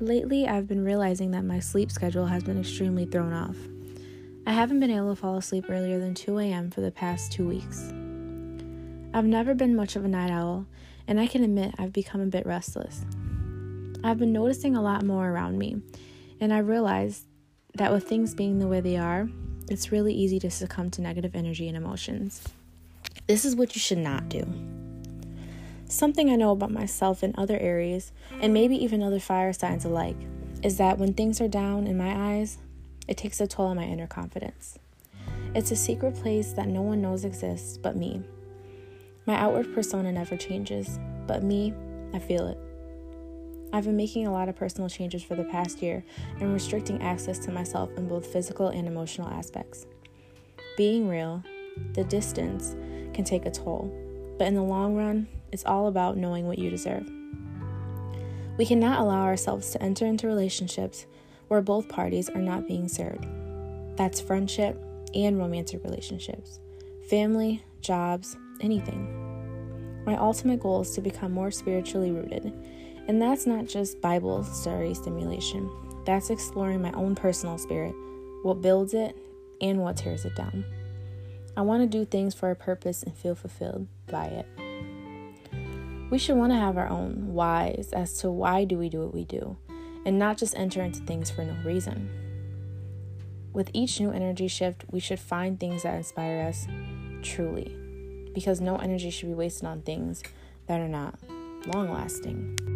Lately, I've been realizing that my sleep schedule has been extremely thrown off. I haven't been able to fall asleep earlier than 2 a.m. for the past two weeks. I've never been much of a night owl, and I can admit I've become a bit restless. I've been noticing a lot more around me, and I realized that with things being the way they are, it's really easy to succumb to negative energy and emotions. This is what you should not do. Something I know about myself in other areas, and maybe even other fire signs alike, is that when things are down in my eyes, it takes a toll on my inner confidence. It's a secret place that no one knows exists but me. My outward persona never changes, but me, I feel it. I've been making a lot of personal changes for the past year and restricting access to myself in both physical and emotional aspects. Being real, the distance can take a toll, but in the long run, it's all about knowing what you deserve. We cannot allow ourselves to enter into relationships where both parties are not being served. That's friendship and romantic relationships, family, jobs, anything. My ultimate goal is to become more spiritually rooted, and that's not just Bible story stimulation, that's exploring my own personal spirit, what builds it and what tears it down. I want to do things for a purpose and feel fulfilled by it. We should want to have our own whys as to why do we do what we do, and not just enter into things for no reason. With each new energy shift, we should find things that inspire us truly, because no energy should be wasted on things that are not long lasting.